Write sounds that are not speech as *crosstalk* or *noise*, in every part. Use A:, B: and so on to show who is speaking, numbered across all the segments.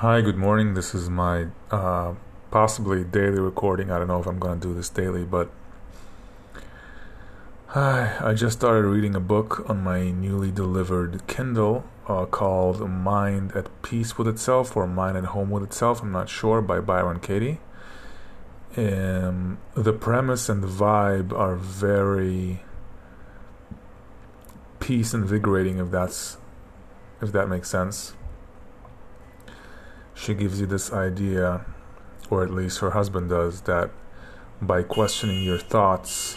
A: Hi, good morning. This is my uh, possibly daily recording. I don't know if I'm going to do this daily, but I just started reading a book on my newly delivered Kindle uh, called Mind at Peace with Itself or Mind at Home with Itself. I'm not sure, by Byron Katie. Um, the premise and the vibe are very peace invigorating, if that's if that makes sense she gives you this idea, or at least her husband does, that by questioning your thoughts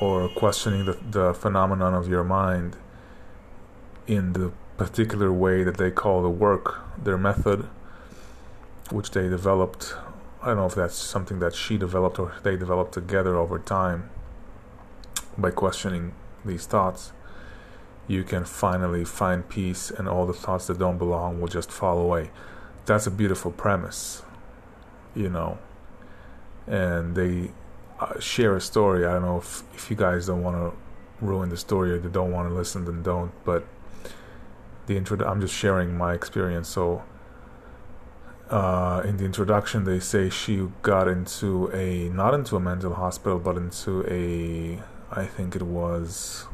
A: or questioning the, the phenomenon of your mind in the particular way that they call the work, their method, which they developed. I don't know if that's something that she developed or they developed together over time by questioning these thoughts. You can finally find peace, and all the thoughts that don't belong will just fall away that's a beautiful premise, you know. And they uh, share a story. I don't know if, if you guys don't want to ruin the story or they don't want to listen, then don't. But the intro, I'm just sharing my experience. So uh, in the introduction, they say she got into a not into a mental hospital, but into a I think it was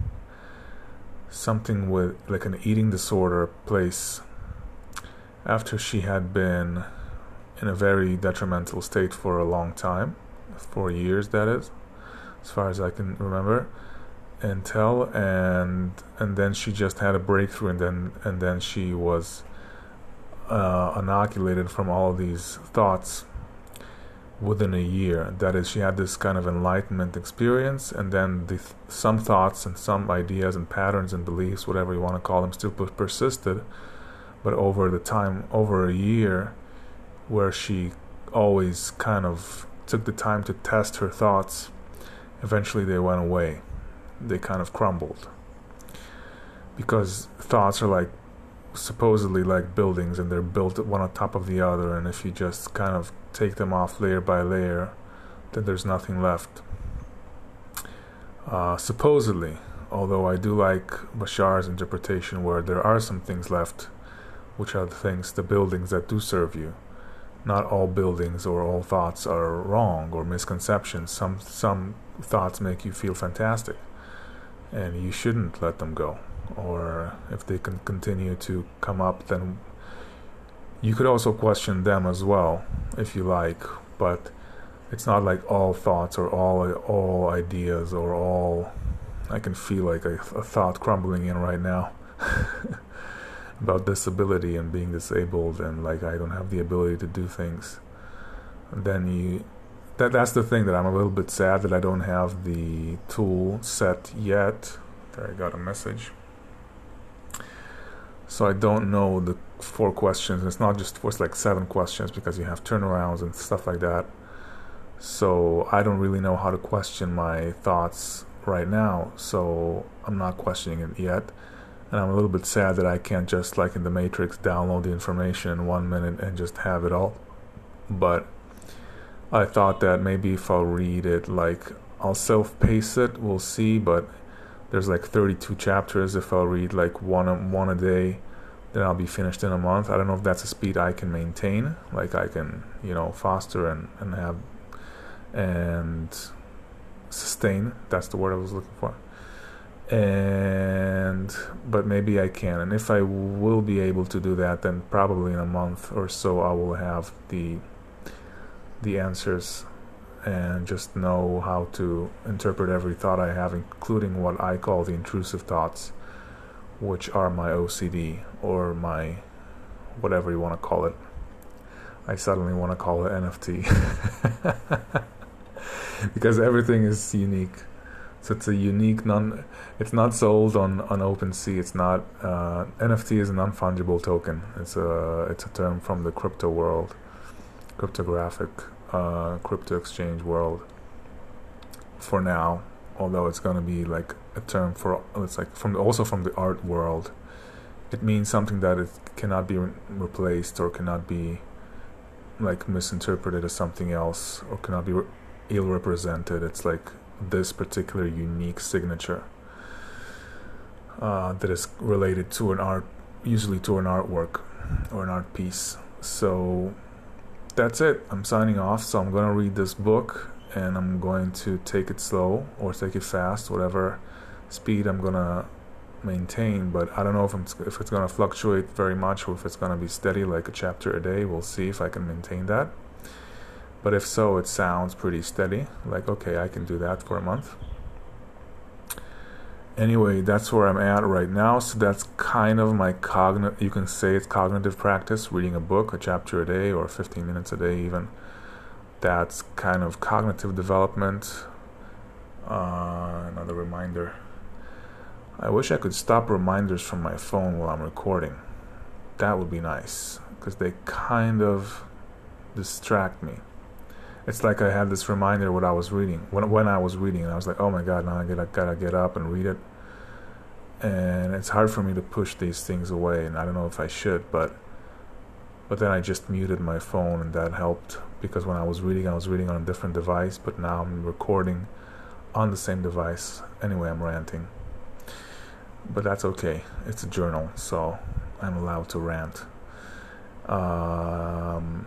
A: something with like an eating disorder place after she had been in a very detrimental state for a long time, for years that is, as far as I can remember and tell and and then she just had a breakthrough and then and then she was uh, inoculated from all these thoughts within a year. That is she had this kind of enlightenment experience and then the th- some thoughts and some ideas and patterns and beliefs whatever you want to call them still persisted but over the time, over a year, where she always kind of took the time to test her thoughts, eventually they went away. They kind of crumbled. Because thoughts are like supposedly like buildings and they're built one on top of the other, and if you just kind of take them off layer by layer, then there's nothing left. Uh, supposedly, although I do like Bashar's interpretation where there are some things left which are the things, the buildings that do serve you. Not all buildings or all thoughts are wrong or misconceptions. Some some thoughts make you feel fantastic, and you shouldn't let them go. Or if they can continue to come up, then you could also question them as well, if you like. But it's not like all thoughts or all all ideas or all. I can feel like a, a thought crumbling in right now. *laughs* about disability and being disabled and like I don't have the ability to do things, then you that that's the thing that I'm a little bit sad that I don't have the tool set yet. There I got a message. So I don't know the four questions. It's not just four, it's like seven questions because you have turnarounds and stuff like that. So I don't really know how to question my thoughts right now. So I'm not questioning it yet and I'm a little bit sad that I can't just like in the Matrix download the information in one minute and just have it all. But I thought that maybe if I'll read it, like I'll self-pace it, we'll see. But there's like 32 chapters. If I'll read like one a, one a day, then I'll be finished in a month. I don't know if that's a speed I can maintain. Like I can, you know, foster and and have and sustain. That's the word I was looking for and but maybe I can. And if I will be able to do that then probably in a month or so I will have the the answers and just know how to interpret every thought I have including what I call the intrusive thoughts which are my OCD or my whatever you want to call it. I suddenly want to call it NFT *laughs* because everything is unique so it's a unique non. It's not sold on on OpenSea. It's not uh, NFT is a non fungible token. It's a it's a term from the crypto world, cryptographic uh, crypto exchange world. For now, although it's going to be like a term for it's like from also from the art world. It means something that it cannot be re- replaced or cannot be like misinterpreted as something else or cannot be re- ill represented. It's like this particular unique signature uh, that is related to an art, usually to an artwork. or an art piece. So that's it. I'm signing off. So I'm going to read this book and I'm going to take it slow or take it fast, whatever speed I'm going to maintain. But I don't know if, I'm, if it's going to fluctuate very much or if it's going to be steady like a chapter a day. We'll see if I can maintain that. But if so, it sounds pretty steady. Like, okay, I can do that for a month. Anyway, that's where I'm at right now. So that's kind of my cognitive, you can say it's cognitive practice, reading a book, a chapter a day, or 15 minutes a day, even. That's kind of cognitive development. Uh, another reminder. I wish I could stop reminders from my phone while I'm recording. That would be nice because they kind of distract me it's like I had this reminder what I was reading when when I was reading, and I was like, oh my god, now I gotta gotta get up and read it. And it's hard for me to push these things away, and I don't know if I should, but but then I just muted my phone, and that helped because when I was reading, I was reading on a different device, but now I'm recording on the same device. Anyway, I'm ranting, but that's okay. It's a journal, so I'm allowed to rant. Um,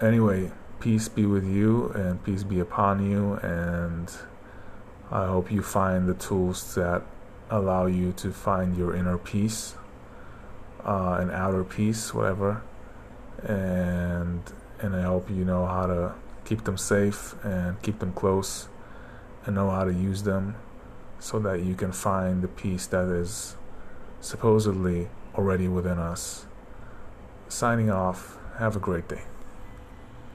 A: anyway peace be with you and peace be upon you and I hope you find the tools that allow you to find your inner peace uh, and outer peace whatever. And and I hope you know how to keep them safe and keep them close and know how to use them so that you can find the peace that is supposedly already within us. Signing off. Have a great day